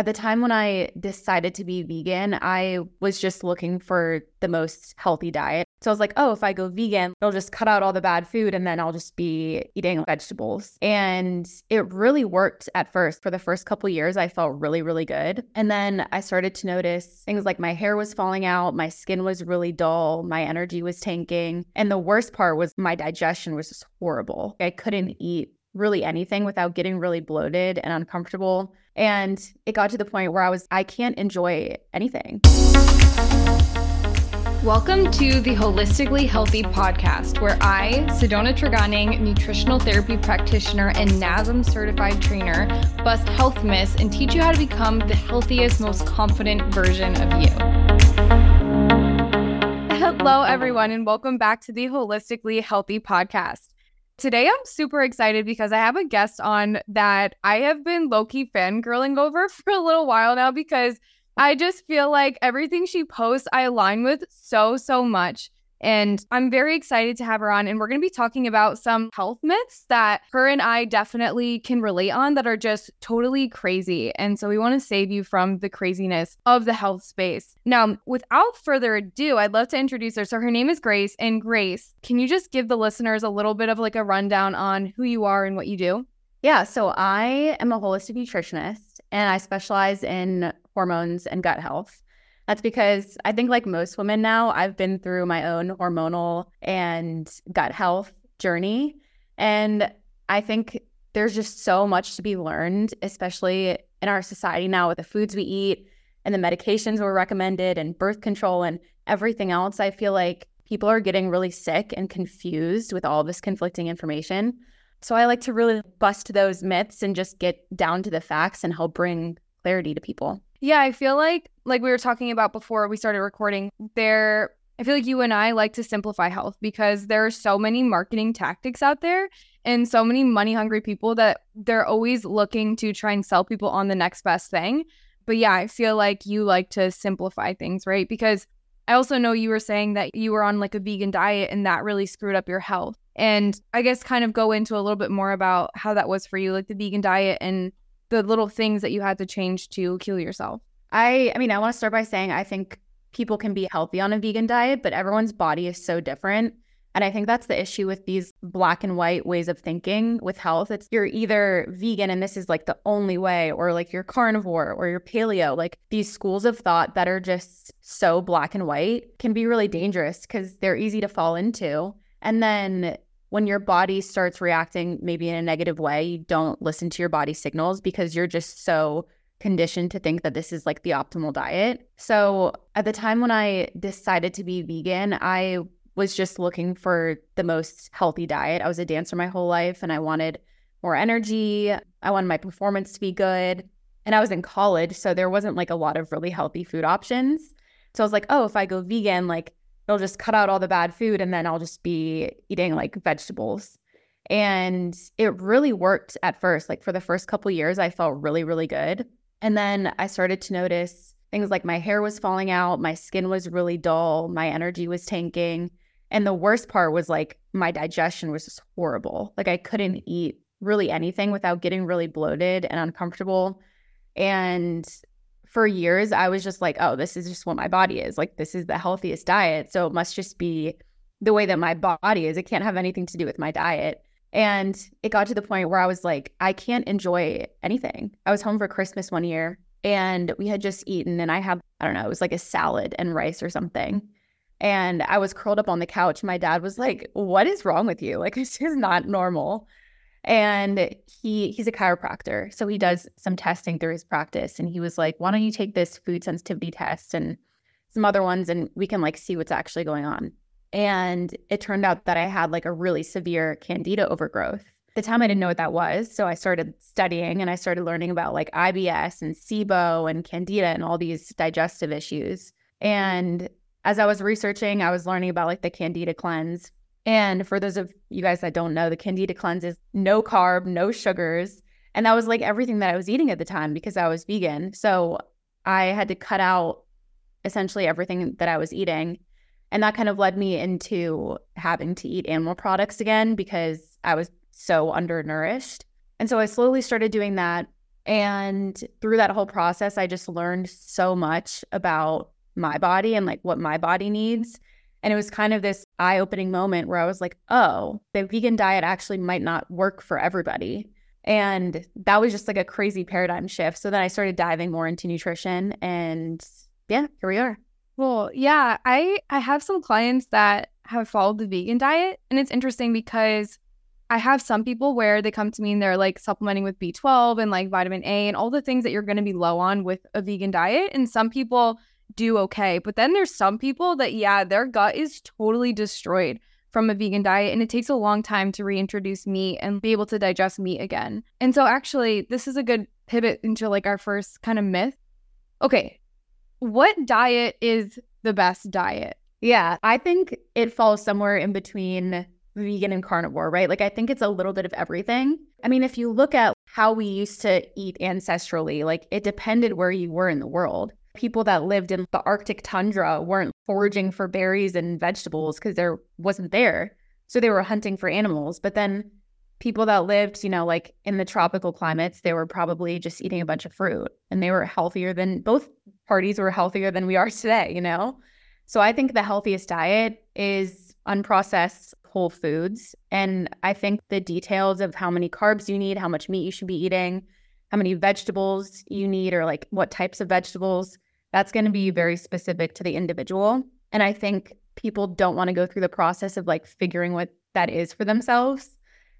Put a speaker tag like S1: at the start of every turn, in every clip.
S1: at the time when I decided to be vegan, I was just looking for the most healthy diet. So I was like, oh, if I go vegan, it'll just cut out all the bad food and then I'll just be eating vegetables. And it really worked at first. For the first couple years, I felt really, really good. And then I started to notice things like my hair was falling out, my skin was really dull, my energy was tanking. And the worst part was my digestion was just horrible. I couldn't eat really anything without getting really bloated and uncomfortable. And it got to the point where I was, I can't enjoy anything.
S2: Welcome to the Holistically Healthy podcast, where I, Sydona Tregoning, nutritional therapy practitioner and NASM certified trainer, bust health myths and teach you how to become the healthiest, most confident version of you. Hello, everyone, and welcome back to the Holistically Healthy podcast. Today, I'm super excited because I have a guest on that I have been low key fangirling over for a little while now because I just feel like everything she posts, I align with so, so much. And I'm very excited to have her on. And we're going to be talking about some health myths that her and I definitely can relate on that are just totally crazy. And so we want to save you from the craziness of the health space. Now, without further ado, I'd love to introduce her. So her name is Grace. And Grace, can you just give the listeners a little bit of like a rundown on who you are and what you do?
S1: Yeah. So I am a holistic nutritionist and I specialize in hormones and gut health. That's because I think, like most women now, I've been through my own hormonal and gut health journey. And I think there's just so much to be learned, especially in our society now with the foods we eat and the medications we're recommended and birth control and everything else. I feel like people are getting really sick and confused with all this conflicting information. So I like to really bust those myths and just get down to the facts and help bring clarity to people.
S2: Yeah, I feel like like we were talking about before we started recording, there I feel like you and I like to simplify health because there are so many marketing tactics out there and so many money hungry people that they're always looking to try and sell people on the next best thing. But yeah, I feel like you like to simplify things, right? Because I also know you were saying that you were on like a vegan diet and that really screwed up your health. And I guess kind of go into a little bit more about how that was for you, like the vegan diet and the little things that you had to change to kill yourself?
S1: I I mean, I want to start by saying I think people can be healthy on a vegan diet, but everyone's body is so different. And I think that's the issue with these black and white ways of thinking with health. It's you're either vegan and this is like the only way, or like you're carnivore or you're paleo. Like these schools of thought that are just so black and white can be really dangerous because they're easy to fall into. And then when your body starts reacting maybe in a negative way, you don't listen to your body signals because you're just so conditioned to think that this is like the optimal diet. So at the time when I decided to be vegan, I was just looking for the most healthy diet. I was a dancer my whole life and I wanted more energy. I wanted my performance to be good. And I was in college, so there wasn't like a lot of really healthy food options. So I was like, oh, if I go vegan, like it'll just cut out all the bad food and then I'll just be eating like vegetables. And it really worked at first. Like for the first couple years, I felt really, really good. And then I started to notice things like my hair was falling out, my skin was really dull, my energy was tanking. And the worst part was like my digestion was just horrible. Like I couldn't eat really anything without getting really bloated and uncomfortable. And for years, I was just like, oh, this is just what my body is. Like, this is the healthiest diet. So it must just be the way that my body is. It can't have anything to do with my diet. And it got to the point where I was like, I can't enjoy anything. I was home for Christmas one year and we had just eaten, and I had, I don't know, it was like a salad and rice or something. And I was curled up on the couch. My dad was like, What is wrong with you? Like, this is not normal and he he's a chiropractor so he does some testing through his practice and he was like why don't you take this food sensitivity test and some other ones and we can like see what's actually going on? And it turned out that i had like a really severe candida overgrowth. At the time i didn't know what that was so i started studying and i started learning about like ibs and sibo and candida and all these digestive issues. And as i was researching i was learning about like the candida cleanse and for those of you guys that don't know, the Candida cleanse is no carb, no sugars. And that was like everything that I was eating at the time because I was vegan. So I had to cut out essentially everything that I was eating. And that kind of led me into having to eat animal products again because I was so undernourished. And so I slowly started doing that. And through that whole process, I just learned so much about my body and like what my body needs. And it was kind of this eye opening moment where I was like, oh, the vegan diet actually might not work for everybody. And that was just like a crazy paradigm shift. So then I started diving more into nutrition and yeah, here we are.
S2: Well, yeah, I I have some clients that have followed the vegan diet and it's interesting because I have some people where they come to me and they're like supplementing with B12 and like vitamin A and all the things that you're going to be low on with a vegan diet and some people do okay. But then there's some people that yeah, their gut is totally destroyed from a vegan diet and it takes a long time to reintroduce meat and be able to digest meat again. And so actually this is a good pivot into like our first kind of myth. Okay. What diet is the best diet?
S1: Yeah, I think it falls somewhere in between vegan and carnivore, right? Like I think it's a little bit of everything. I mean, if you look at how we used to eat ancestrally, like it depended where you were in the world people that lived in the Arctic tundra weren't foraging for berries and vegetables because there wasn't there. So they were hunting for animals. But then people that lived, you know, like in the tropical climates, they were probably just eating a bunch of fruit and they were healthier than both parties were healthier than we are today, you know? So I think the healthiest diet is unprocessed whole foods. And I think the details of how many carbs you need, how much meat you should be eating, how many vegetables you need or like what types of vegetables. That's going to be very specific to the individual. And I think people don't want to go through the process of like figuring what that is for themselves.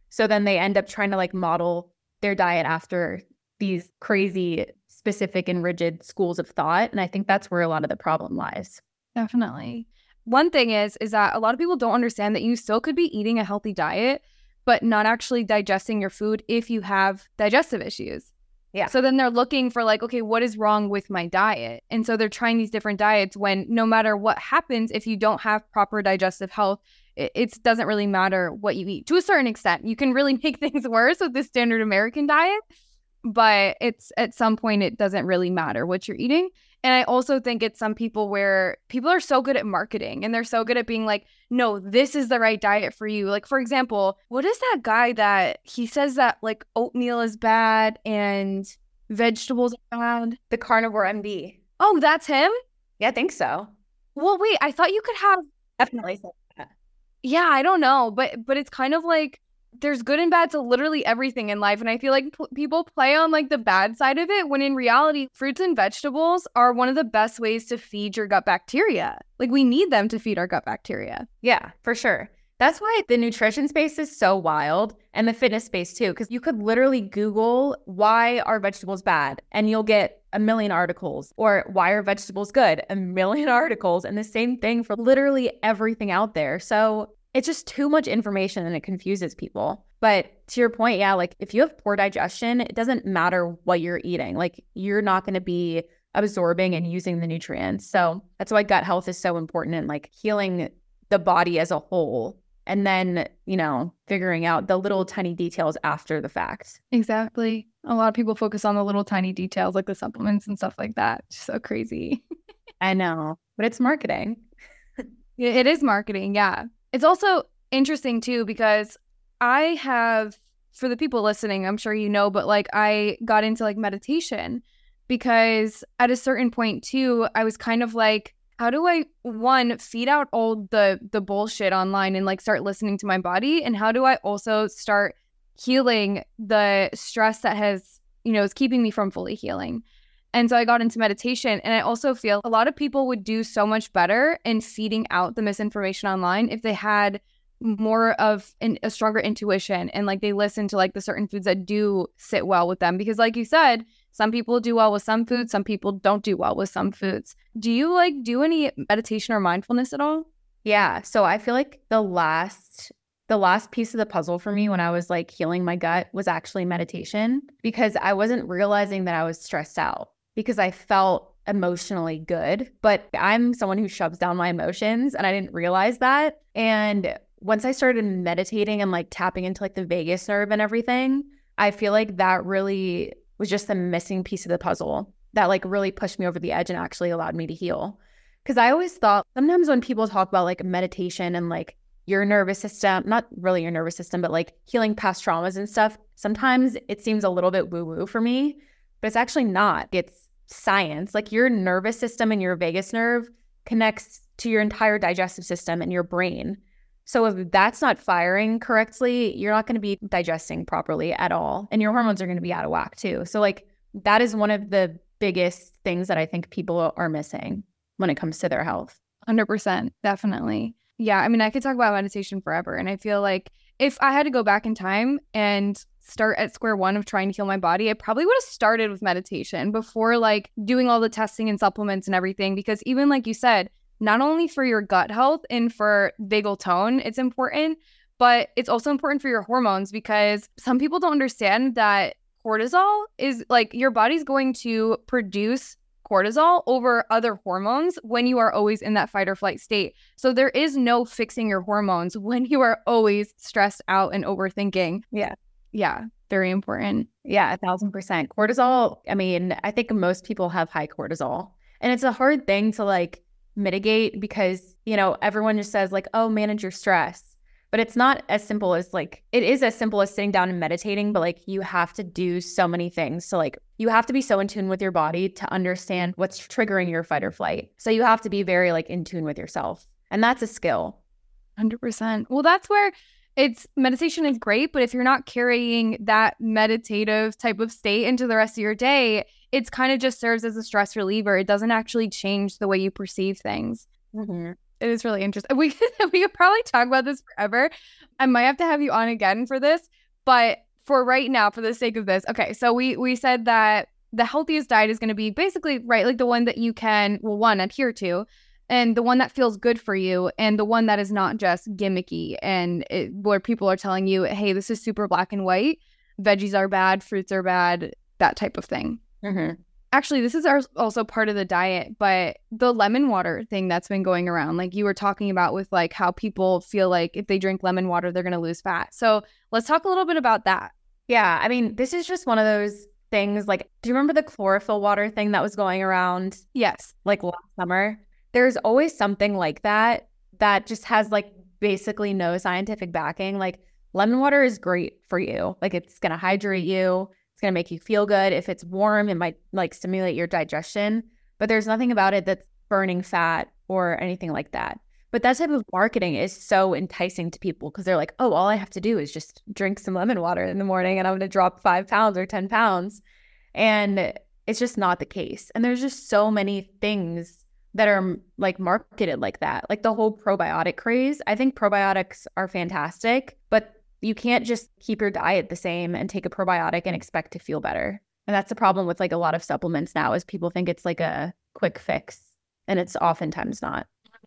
S1: So then they end up trying to like model their diet after these crazy, specific, and rigid schools of thought. And I think that's where a lot of the problem lies.
S2: Definitely. One thing is, is that a lot of people don't understand that you still could be eating a healthy diet, but not actually digesting your food if you have digestive issues.
S1: Yeah.
S2: So then they're looking for like, okay, what is wrong with my diet? And so they're trying these different diets when no matter what happens, if you don't have proper digestive health, it, it doesn't really matter what you eat to a certain extent. You can really make things worse with the standard American diet, but it's at some point it doesn't really matter what you're eating. And I also think it's some people where people are so good at marketing and they're so good at being like, no, this is the right diet for you. Like, for example, what is that guy that he says that like oatmeal is bad and vegetables are bad?
S1: The carnivore MD.
S2: Oh, that's him?
S1: Yeah, I think so.
S2: Well, wait, I thought you could have
S1: definitely.
S2: Yeah, I don't know, but but it's kind of like there's good and bad to literally everything in life and i feel like p- people play on like the bad side of it when in reality fruits and vegetables are one of the best ways to feed your gut bacteria. Like we need them to feed our gut bacteria.
S1: Yeah for sure. That's why the nutrition space is so wild and the fitness space too because you could literally google why are vegetables bad and you'll get a million articles or why are vegetables good a million articles and the same thing for literally everything out there. So it's just too much information and it confuses people. But to your point, yeah, like if you have poor digestion, it doesn't matter what you're eating. Like you're not going to be absorbing and using the nutrients. So that's why gut health is so important and like healing the body as a whole. And then, you know, figuring out the little tiny details after the fact.
S2: Exactly. A lot of people focus on the little tiny details like the supplements and stuff like that. So crazy.
S1: I know, but it's marketing.
S2: it is marketing. Yeah. It's also interesting too because I have for the people listening, I'm sure you know, but like I got into like meditation because at a certain point too, I was kind of like how do I one feed out all the the bullshit online and like start listening to my body and how do I also start healing the stress that has, you know, is keeping me from fully healing. And so I got into meditation. And I also feel a lot of people would do so much better in feeding out the misinformation online if they had more of an, a stronger intuition and like they listen to like the certain foods that do sit well with them. Because, like you said, some people do well with some foods, some people don't do well with some foods. Do you like do any meditation or mindfulness at all?
S1: Yeah. So I feel like the last the last piece of the puzzle for me when I was like healing my gut was actually meditation because I wasn't realizing that I was stressed out because I felt emotionally good. But I'm someone who shoves down my emotions and I didn't realize that. And once I started meditating and like tapping into like the vagus nerve and everything, I feel like that really was just the missing piece of the puzzle that like really pushed me over the edge and actually allowed me to heal. Cause I always thought sometimes when people talk about like meditation and like your nervous system, not really your nervous system, but like healing past traumas and stuff, sometimes it seems a little bit woo woo for me but it's actually not. It's science. Like your nervous system and your vagus nerve connects to your entire digestive system and your brain. So if that's not firing correctly, you're not going to be digesting properly at all. And your hormones are going to be out of whack too. So like that is one of the biggest things that I think people are missing when it comes to their health.
S2: 100%. Definitely. Yeah. I mean, I could talk about meditation forever. And I feel like if I had to go back in time and start at square one of trying to heal my body, I probably would have started with meditation before like doing all the testing and supplements and everything. Because even like you said, not only for your gut health and for vagal tone, it's important, but it's also important for your hormones because some people don't understand that cortisol is like your body's going to produce cortisol over other hormones when you are always in that fight or flight state. So there is no fixing your hormones when you are always stressed out and overthinking.
S1: Yeah.
S2: Yeah. Very important.
S1: Yeah, a thousand percent. Cortisol, I mean, I think most people have high cortisol. And it's a hard thing to like mitigate because, you know, everyone just says, like, oh, manage your stress. But it's not as simple as like, it is as simple as sitting down and meditating, but like, you have to do so many things. So, like, you have to be so in tune with your body to understand what's triggering your fight or flight. So, you have to be very like in tune with yourself. And that's a skill.
S2: 100%. Well, that's where it's meditation is great, but if you're not carrying that meditative type of state into the rest of your day, it's kind of just serves as a stress reliever. It doesn't actually change the way you perceive things. Mm-hmm. It is really interesting. We we could probably talk about this forever. I might have to have you on again for this, but for right now, for the sake of this, okay. So we we said that the healthiest diet is going to be basically right, like the one that you can well one adhere to, and the one that feels good for you, and the one that is not just gimmicky and it, where people are telling you, hey, this is super black and white. Veggies are bad, fruits are bad, that type of thing. Mm-hmm. Actually, this is our, also part of the diet, but the lemon water thing that's been going around, like you were talking about with like how people feel like if they drink lemon water, they're going to lose fat. So let's talk a little bit about that.
S1: Yeah. I mean, this is just one of those things like, do you remember the chlorophyll water thing that was going around?
S2: Yes.
S1: Like last summer? There's always something like that that just has like basically no scientific backing. Like lemon water is great for you. Like it's going to hydrate you. It's going to make you feel good. If it's warm, it might like stimulate your digestion, but there's nothing about it that's burning fat or anything like that. But that type of marketing is so enticing to people because they're like, oh, all I have to do is just drink some lemon water in the morning and I'm going to drop five pounds or 10 pounds. And it's just not the case. And there's just so many things that are like marketed like that. Like the whole probiotic craze. I think probiotics are fantastic, but you can't just keep your diet the same and take a probiotic and expect to feel better. And that's the problem with like a lot of supplements now is people think it's like a quick fix and it's oftentimes not.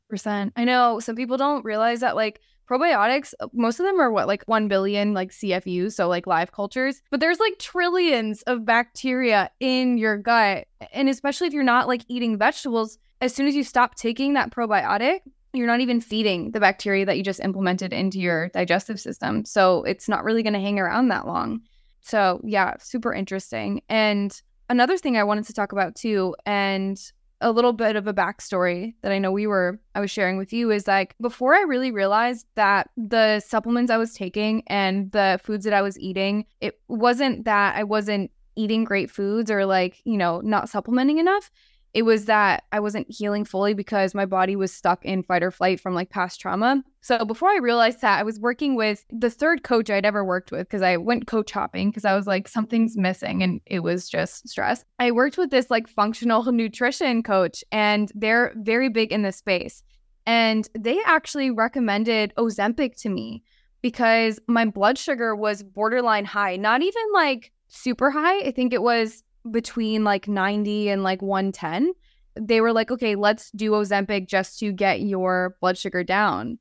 S2: Percent. I know some people don't realize that like probiotics, uh, most of them are what like 1 billion like CFUs, so like live cultures, but there's like trillions of bacteria in your gut. And especially if you're not like eating vegetables, as soon as you stop taking that probiotic, you're not even feeding the bacteria that you just implemented into your digestive system. So it's not really going to hang around that long. So, yeah, super interesting. And another thing I wanted to talk about too, and a little bit of a backstory that I know we were, I was sharing with you is like before I really realized that the supplements I was taking and the foods that I was eating, it wasn't that I wasn't eating great foods or like, you know, not supplementing enough it was that I wasn't healing fully because my body was stuck in fight or flight from like past trauma. So before I realized that, I was working with the third coach I'd ever worked with because I went coach hopping because I was like, something's missing and it was just stress. I worked with this like functional nutrition coach and they're very big in this space. And they actually recommended Ozempic to me because my blood sugar was borderline high, not even like super high. I think it was between like 90 and like 110 they were like okay let's do ozempic just to get your blood sugar down.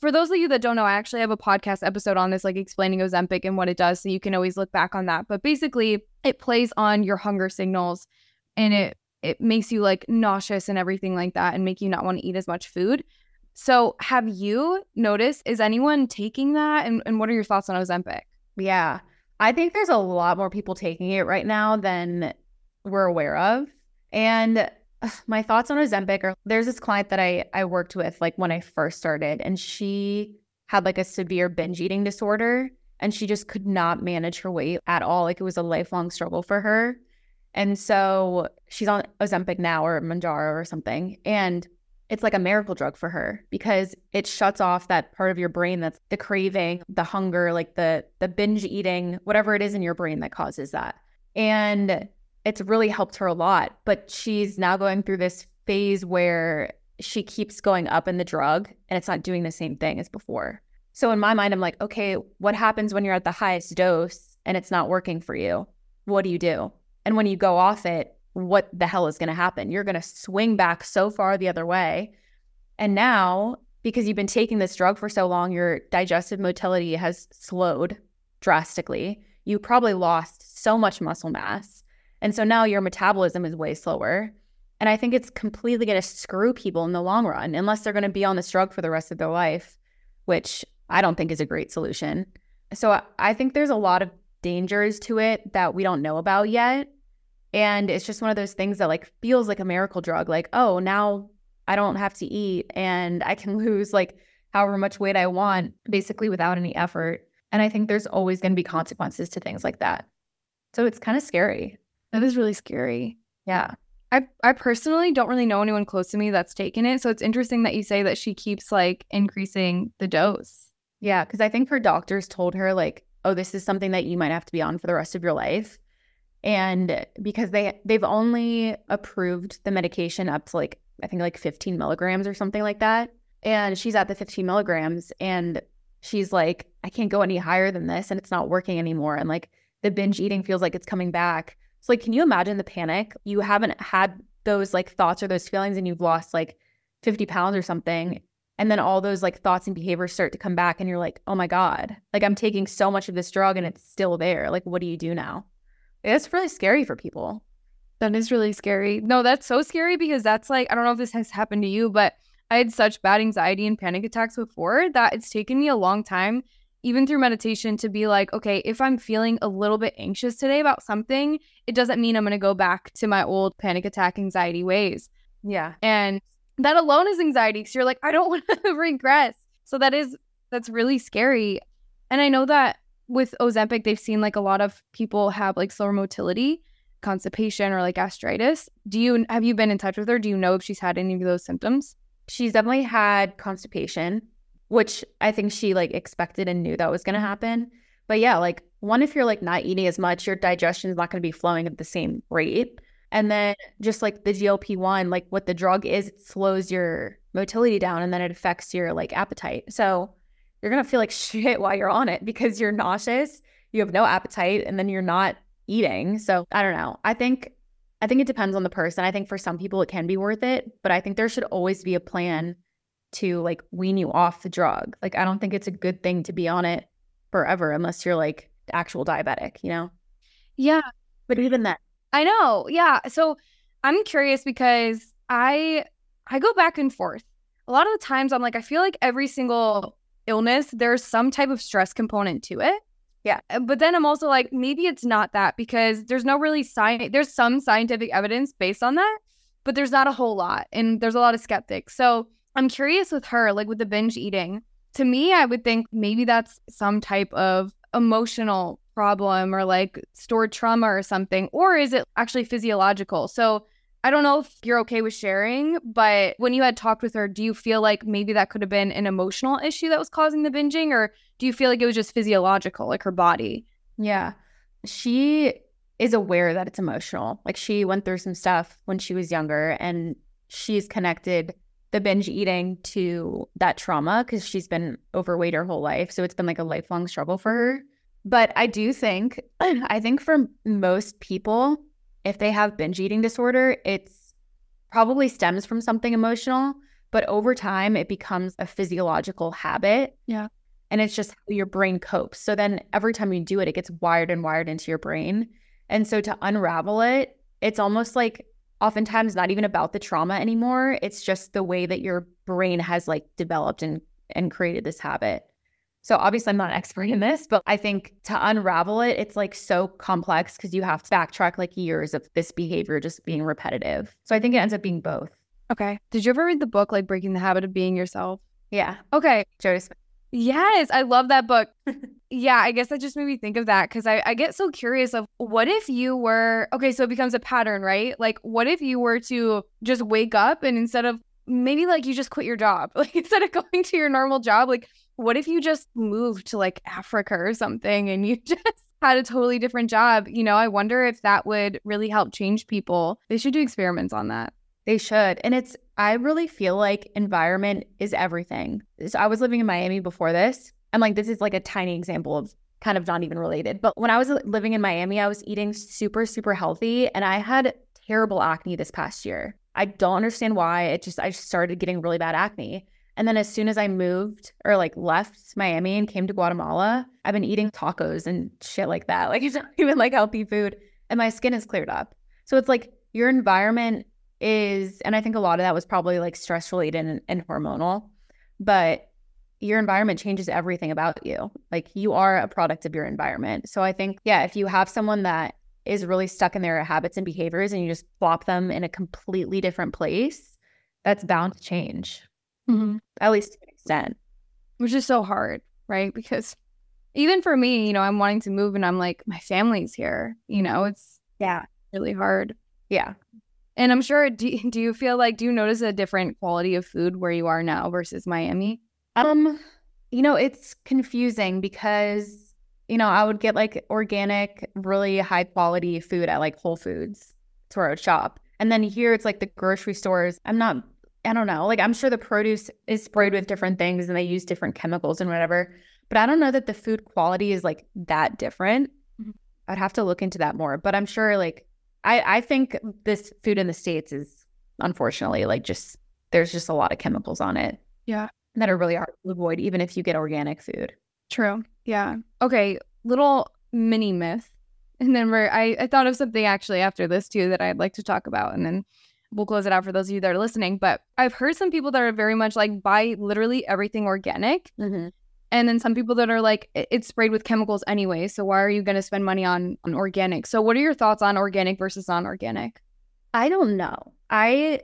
S2: For those of you that don't know i actually have a podcast episode on this like explaining ozempic and what it does so you can always look back on that. But basically it plays on your hunger signals and it it makes you like nauseous and everything like that and make you not want to eat as much food. So have you noticed is anyone taking that and, and what are your thoughts on ozempic?
S1: Yeah I think there's a lot more people taking it right now than we're aware of. And my thoughts on Ozempic are there's this client that I I worked with like when I first started and she had like a severe binge eating disorder and she just could not manage her weight at all. Like it was a lifelong struggle for her. And so she's on Ozempic now or Mounjaro or something. And it's like a miracle drug for her because it shuts off that part of your brain that's the craving, the hunger, like the the binge eating, whatever it is in your brain that causes that. And it's really helped her a lot, but she's now going through this phase where she keeps going up in the drug and it's not doing the same thing as before. So in my mind I'm like, okay, what happens when you're at the highest dose and it's not working for you? What do you do? And when you go off it, what the hell is going to happen? You're going to swing back so far the other way. And now, because you've been taking this drug for so long, your digestive motility has slowed drastically. You probably lost so much muscle mass. And so now your metabolism is way slower. And I think it's completely going to screw people in the long run, unless they're going to be on this drug for the rest of their life, which I don't think is a great solution. So I think there's a lot of dangers to it that we don't know about yet. And it's just one of those things that like feels like a miracle drug. Like, oh, now I don't have to eat and I can lose like however much weight I want basically without any effort. And I think there's always going to be consequences to things like that. So it's kind of scary.
S2: That is really scary.
S1: Yeah.
S2: I, I personally don't really know anyone close to me that's taken it. So it's interesting that you say that she keeps like increasing the dose.
S1: Yeah. Cause I think her doctors told her, like, oh, this is something that you might have to be on for the rest of your life and because they they've only approved the medication up to like I think like 15 milligrams or something like that, and she's at the 15 milligrams, and she's like, I can't go any higher than this, and it's not working anymore, and like the binge eating feels like it's coming back. So like, can you imagine the panic? You haven't had those like thoughts or those feelings, and you've lost like 50 pounds or something. And then all those like thoughts and behaviors start to come back, and you're like, oh my God, like I'm taking so much of this drug and it's still there. Like, what do you do now? It's really scary for people.
S2: That is really scary. No, that's so scary because that's like, I don't know if this has happened to you, but I had such bad anxiety and panic attacks before that it's taken me a long time, even through meditation, to be like, okay, if I'm feeling a little bit anxious today about something, it doesn't mean I'm going to go back to my old panic attack anxiety ways.
S1: Yeah.
S2: And that alone is anxiety because you're like, I don't want to regress. So that is, that's really scary. And I know that with Ozempic, they've seen like a lot of people have like slower motility, constipation, or like gastritis. Do you have you been in touch with her? Do you know if she's had any of those symptoms?
S1: She's definitely had constipation, which I think she like expected and knew that was going to mm-hmm. happen. But yeah, like one, if you're like not eating as much, your digestion is not going to be flowing at the same rate. And then just like the GLP one, like what the drug is, it slows your motility down and then it affects your like appetite. So you're going to feel like shit while you're on it because you're nauseous, you have no appetite, and then you're not eating. So I don't know. I think I think it depends on the person. I think for some people it can be worth it, but I think there should always be a plan to like wean you off the drug. Like I don't think it's a good thing to be on it forever unless you're like actual diabetic, you know?
S2: Yeah.
S1: But even then.
S2: I know. Yeah. So I'm curious because I I go back and forth. A lot of the times I'm like I feel like every single illness, there's some type of stress component to it.
S1: Yeah.
S2: Uh, but then I'm also like, maybe it's not that because there's no really science, there's some scientific evidence based on that, but there's not a whole lot. And there's a lot of skeptics. So I'm curious with her, like with the binge eating. To me, I would think maybe that's some type of emotional problem or like stored trauma or something. Or is it actually physiological? So I don't know if you're okay with sharing, but when you had talked with her, do you feel like maybe that could have been an emotional issue that was causing the binging, or do you feel like it was just physiological, like her body?
S1: Yeah. She is aware that it's emotional. Like she went through some stuff when she was younger, and she's connected the binge eating to that trauma because she's been overweight her whole life. So it's been like a lifelong struggle for her. But I do think, I think for most people, if they have binge eating disorder, it's probably stems from something emotional, but over time it becomes a physiological habit.
S2: Yeah.
S1: And it's just how your brain copes. So then every time you do it, it gets wired and wired into your brain. And so to unravel it, it's almost like oftentimes not even about the trauma anymore. It's just the way that your brain has like developed and and created this habit. So obviously I'm not an expert in this, but I think to unravel it, it's like so complex because you have to backtrack like years of this behavior just being repetitive. So I think it ends up being both.
S2: Okay. Did you ever read the book like Breaking the Habit of Being Yourself?
S1: Yeah.
S2: Okay.
S1: Joseph.
S2: Yes, I love that book. yeah, I guess that just made me think of that because I, I get so curious of what if you were okay, so it becomes a pattern, right? Like, what if you were to just wake up and instead of maybe like you just quit your job, like instead of going to your normal job, like what if you just moved to like Africa or something and you just had a totally different job? You know, I wonder if that would really help change people. They should do experiments on that.
S1: They should. And it's, I really feel like environment is everything. So I was living in Miami before this I'm like, this is like a tiny example of kind of not even related. But when I was living in Miami, I was eating super, super healthy and I had terrible acne this past year. I don't understand why. It just, I started getting really bad acne. And then as soon as I moved or like left Miami and came to Guatemala, I've been eating tacos and shit like that. Like it's not even like healthy food. And my skin has cleared up. So it's like your environment is, and I think a lot of that was probably like stress related and, and hormonal, but your environment changes everything about you. Like you are a product of your environment. So I think, yeah, if you have someone that is really stuck in their habits and behaviors and you just plop them in a completely different place, that's bound to change, mm-hmm. at least to an extent.
S2: Which is so hard, right? Because even for me, you know, I'm wanting to move and I'm like, my family's here, you know, it's
S1: yeah,
S2: really hard.
S1: Yeah.
S2: And I'm sure, do, do you feel like, do you notice a different quality of food where you are now versus Miami?
S1: Um, you know, it's confusing because, you know, I would get like organic, really high quality food at like Whole Foods. That's where I would shop. And then here it's like the grocery stores. I'm not, I don't know. Like I'm sure the produce is sprayed with different things and they use different chemicals and whatever. But I don't know that the food quality is like that different. Mm-hmm. I'd have to look into that more. But I'm sure like I, I think this food in the States is unfortunately like just there's just a lot of chemicals on it.
S2: Yeah
S1: that are really hard to avoid, even if you get organic food.
S2: True. Yeah. Okay. Little mini myth. And then we're, I, I thought of something actually after this too that I'd like to talk about. And then we'll close it out for those of you that are listening. But I've heard some people that are very much like buy literally everything organic. Mm-hmm. And then some people that are like, it's sprayed with chemicals anyway. So why are you going to spend money on, on organic? So what are your thoughts on organic versus non organic?
S1: I don't know. I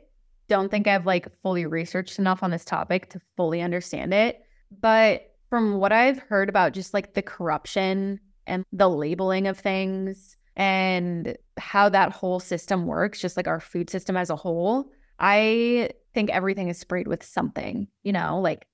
S1: don't think I've like fully researched enough on this topic to fully understand it. But from what I've heard about just like the corruption and the labeling of things and how that whole system works, just like our food system as a whole, I think everything is sprayed with something, you know, like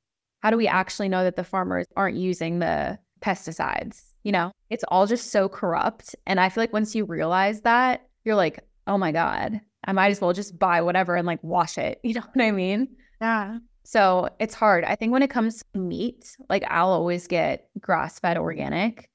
S1: how do we actually know that the farmers aren't using the pesticides? You know, it's all just so corrupt. And I feel like once you realize that, you're like, oh my God, I might as well just buy whatever and like wash it. You know what I mean?
S2: Yeah.
S1: So it's hard. I think when it comes to meat, like I'll always get grass fed organic.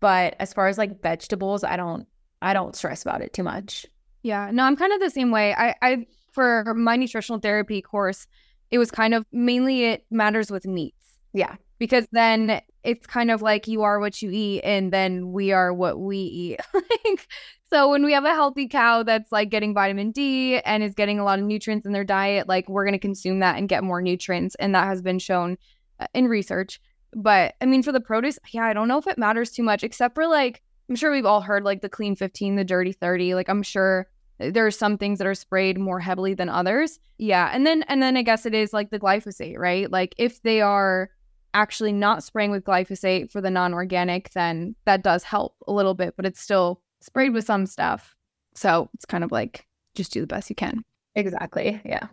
S1: But as far as like vegetables, I don't I don't stress about it too much.
S2: Yeah. No, I'm kind of the same way. I I for my nutritional therapy course, it was kind of mainly it matters with meats.
S1: Yeah.
S2: Because then it's kind of like you are what you eat and then we are what we eat. like so when we have a healthy cow that's like getting vitamin D and is getting a lot of nutrients in their diet, like we're going to consume that and get more nutrients. And that has been shown uh, in research. But I mean, for the produce, yeah, I don't know if it matters too much, except for like, I'm sure we've all heard like the clean 15, the dirty 30. Like, I'm sure there are some things that are sprayed more heavily than others. Yeah. And then, and then I guess it is like the glyphosate, right? Like, if they are actually not spraying with glyphosate for the non organic, then that does help a little bit, but it's still sprayed with some stuff. So it's kind of like just do the best you can.
S1: Exactly. Yeah.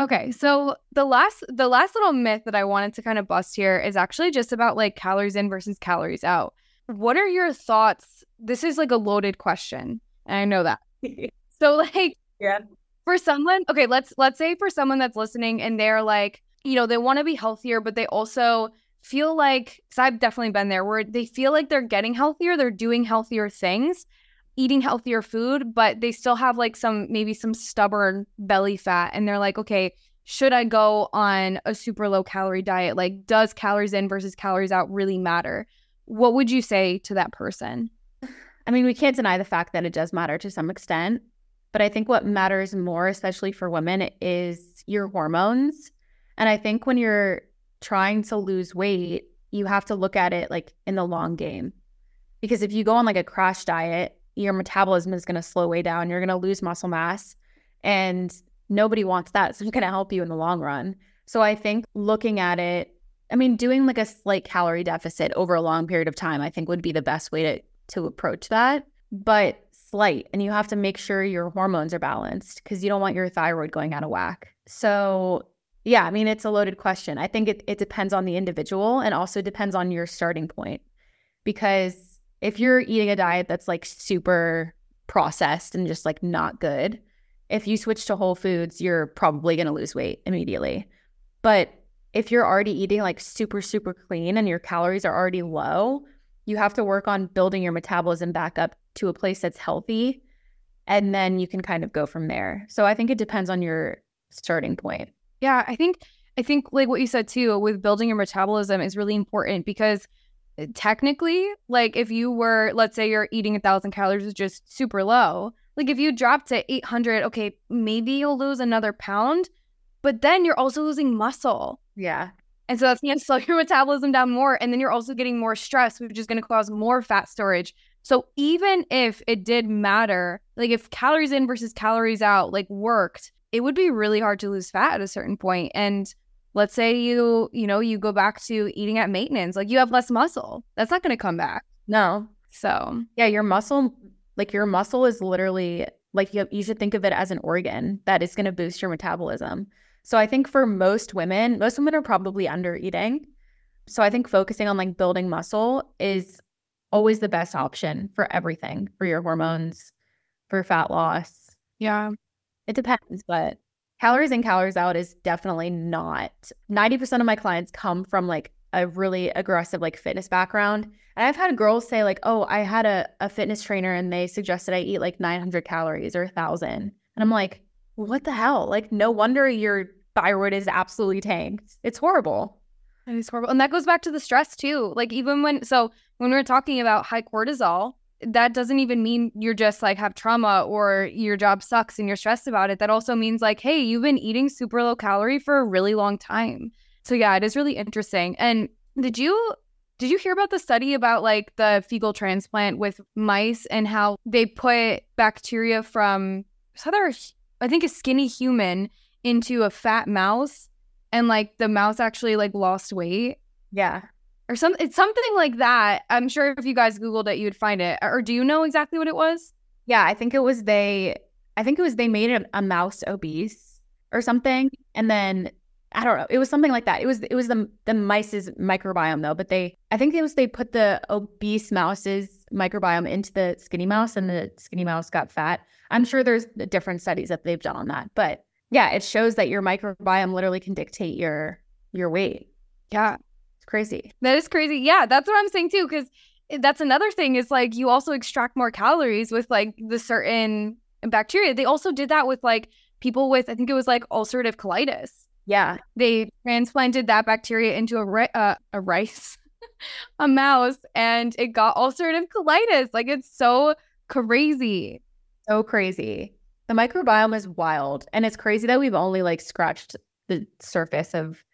S2: Okay, so the last the last little myth that I wanted to kind of bust here is actually just about like calories in versus calories out. What are your thoughts? This is like a loaded question, and I know that. so like
S1: yeah.
S2: For someone, okay, let's let's say for someone that's listening and they're like, you know, they want to be healthier, but they also feel like, because I've definitely been there, where they feel like they're getting healthier, they're doing healthier things, eating healthier food, but they still have like some, maybe some stubborn belly fat. And they're like, okay, should I go on a super low calorie diet? Like, does calories in versus calories out really matter? What would you say to that person?
S1: I mean, we can't deny the fact that it does matter to some extent. But I think what matters more, especially for women, is your hormones. And I think when you're trying to lose weight, you have to look at it like in the long game. Because if you go on like a crash diet, your metabolism is going to slow way down. You're going to lose muscle mass. And nobody wants that. So it's going to help you in the long run. So I think looking at it I mean, doing like a slight calorie deficit over a long period of time, I think would be the best way to to approach that. But slight, and you have to make sure your hormones are balanced because you don't want your thyroid going out of whack. So yeah, I mean, it's a loaded question. I think it, it depends on the individual and also depends on your starting point. Because if you're eating a diet that's like super processed and just like not good, if you switch to whole foods, you're probably going to lose weight immediately. But if you're already eating like super, super clean and your calories are already low, you have to work on building your metabolism back up to a place that's healthy. And then you can kind of go from there. So I think it depends on your starting point.
S2: Yeah, I think I think like what you said too with building your metabolism is really important because Eh, technically, like if you were, let's say you're eating a thousand calories is just super low. Like if you drop to 800, okay, maybe you'll lose another pound, but then you're also losing muscle.
S1: Yeah.
S2: And so that's going to slow your metabolism down more. And then you're also getting more stress, which is going to cause more fat storage. So even if it did matter, like if calories in versus calories out like worked, it would be really hard to lose fat at a certain point. And let's say you, you know, you go back to eating at maintenance, like you have less muscle. That's not going to come back.
S1: No.
S2: So,
S1: yeah, your muscle, like your muscle is literally like you, you should think of it as an organ that is going to boost your metabolism. So I think for most women, most women are probably under eating. So I think focusing on like building muscle is always the best option for everything, for your hormones, for fat loss.
S2: Yeah.
S1: It depends, but calories in, calories out is definitely not. 90% of my clients come from like a really aggressive like fitness background. And I've had girls say like, "Oh, I had a, a fitness trainer and they suggested I eat like 900 calories or 1000." And I'm like, "What the hell? Like no wonder you're thyroid is absolutely tanked. It's horrible.
S2: It is horrible. And that goes back to the stress too. Like even when so when we are talking about high cortisol, that doesn't even mean you're just like have trauma or your job sucks and you're stressed about it. That also means like, hey, you've been eating super low calorie for a really long time. So yeah, it is really interesting. And did you did you hear about the study about like the fecal transplant with mice and how they put bacteria from other I think a skinny human into a fat mouse and like the mouse actually like lost weight.
S1: Yeah.
S2: Or some it's something like that. I'm sure if you guys googled it you'd find it. Or do you know exactly what it was?
S1: Yeah, I think it was they I think it was they made a, a mouse obese or something and then I don't know. It was something like that. It was it was the the mice's microbiome though, but they I think it was they put the obese mouse's microbiome into the skinny mouse and the skinny mouse got fat. I'm sure there's different studies that they've done on that, but yeah, it shows that your microbiome literally can dictate your your weight.
S2: Yeah.
S1: Crazy.
S2: That is crazy. Yeah, that's what I'm saying too cuz that's another thing is like you also extract more calories with like the certain bacteria. They also did that with like people with I think it was like ulcerative colitis.
S1: Yeah.
S2: They transplanted that bacteria into a ri- uh, a rice a mouse and it got ulcerative colitis. Like it's so crazy.
S1: So crazy. The microbiome is wild. And it's crazy that we've only like scratched the surface of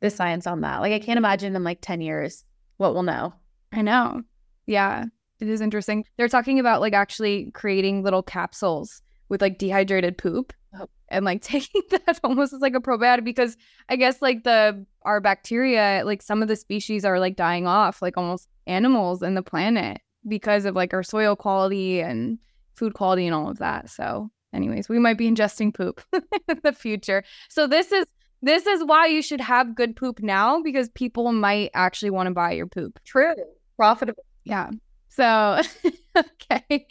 S1: the science on that. Like I can't imagine in like 10 years what we'll know.
S2: I know. Yeah. It is interesting. They're talking about like actually creating little capsules with like dehydrated poop oh. and like taking that almost as like a probiotic because I guess like the our bacteria, like some of the species are like dying off, like almost animals in the planet because of like our soil quality and food quality and all of that. So anyways, we might be ingesting poop in the future. So this is this is why you should have good poop now because people might actually want to buy your poop.
S1: True. Profitable.
S2: Yeah. So okay.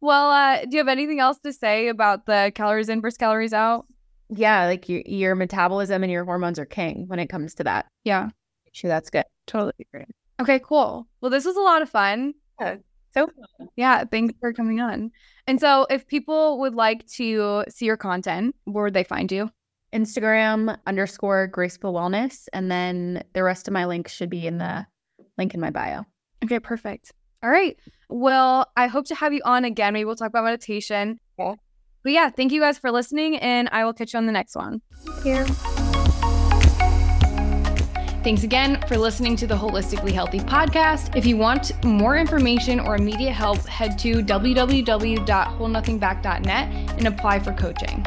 S2: Well, uh, do you have anything else to say about the calories in versus calories out?
S1: Yeah, like your your metabolism and your hormones are king when it comes to that.
S2: Yeah.
S1: Sure that's good.
S2: Totally agree. Okay, cool. Well, this was a lot of fun.
S1: Yeah. So
S2: yeah, thanks for coming on. And so, if people would like to see your content, where would they find you?
S1: Instagram underscore graceful wellness. And then the rest of my links should be in the link in my bio.
S2: Okay, perfect. All right. Well, I hope to have you on again. Maybe we'll talk about meditation.
S1: Yeah.
S2: But yeah, thank you guys for listening, and I will catch you on the next one.
S1: Thank you.
S2: Thanks again for listening to the Holistically Healthy podcast. If you want more information or immediate help, head to www.holdnothingback.net and apply for coaching.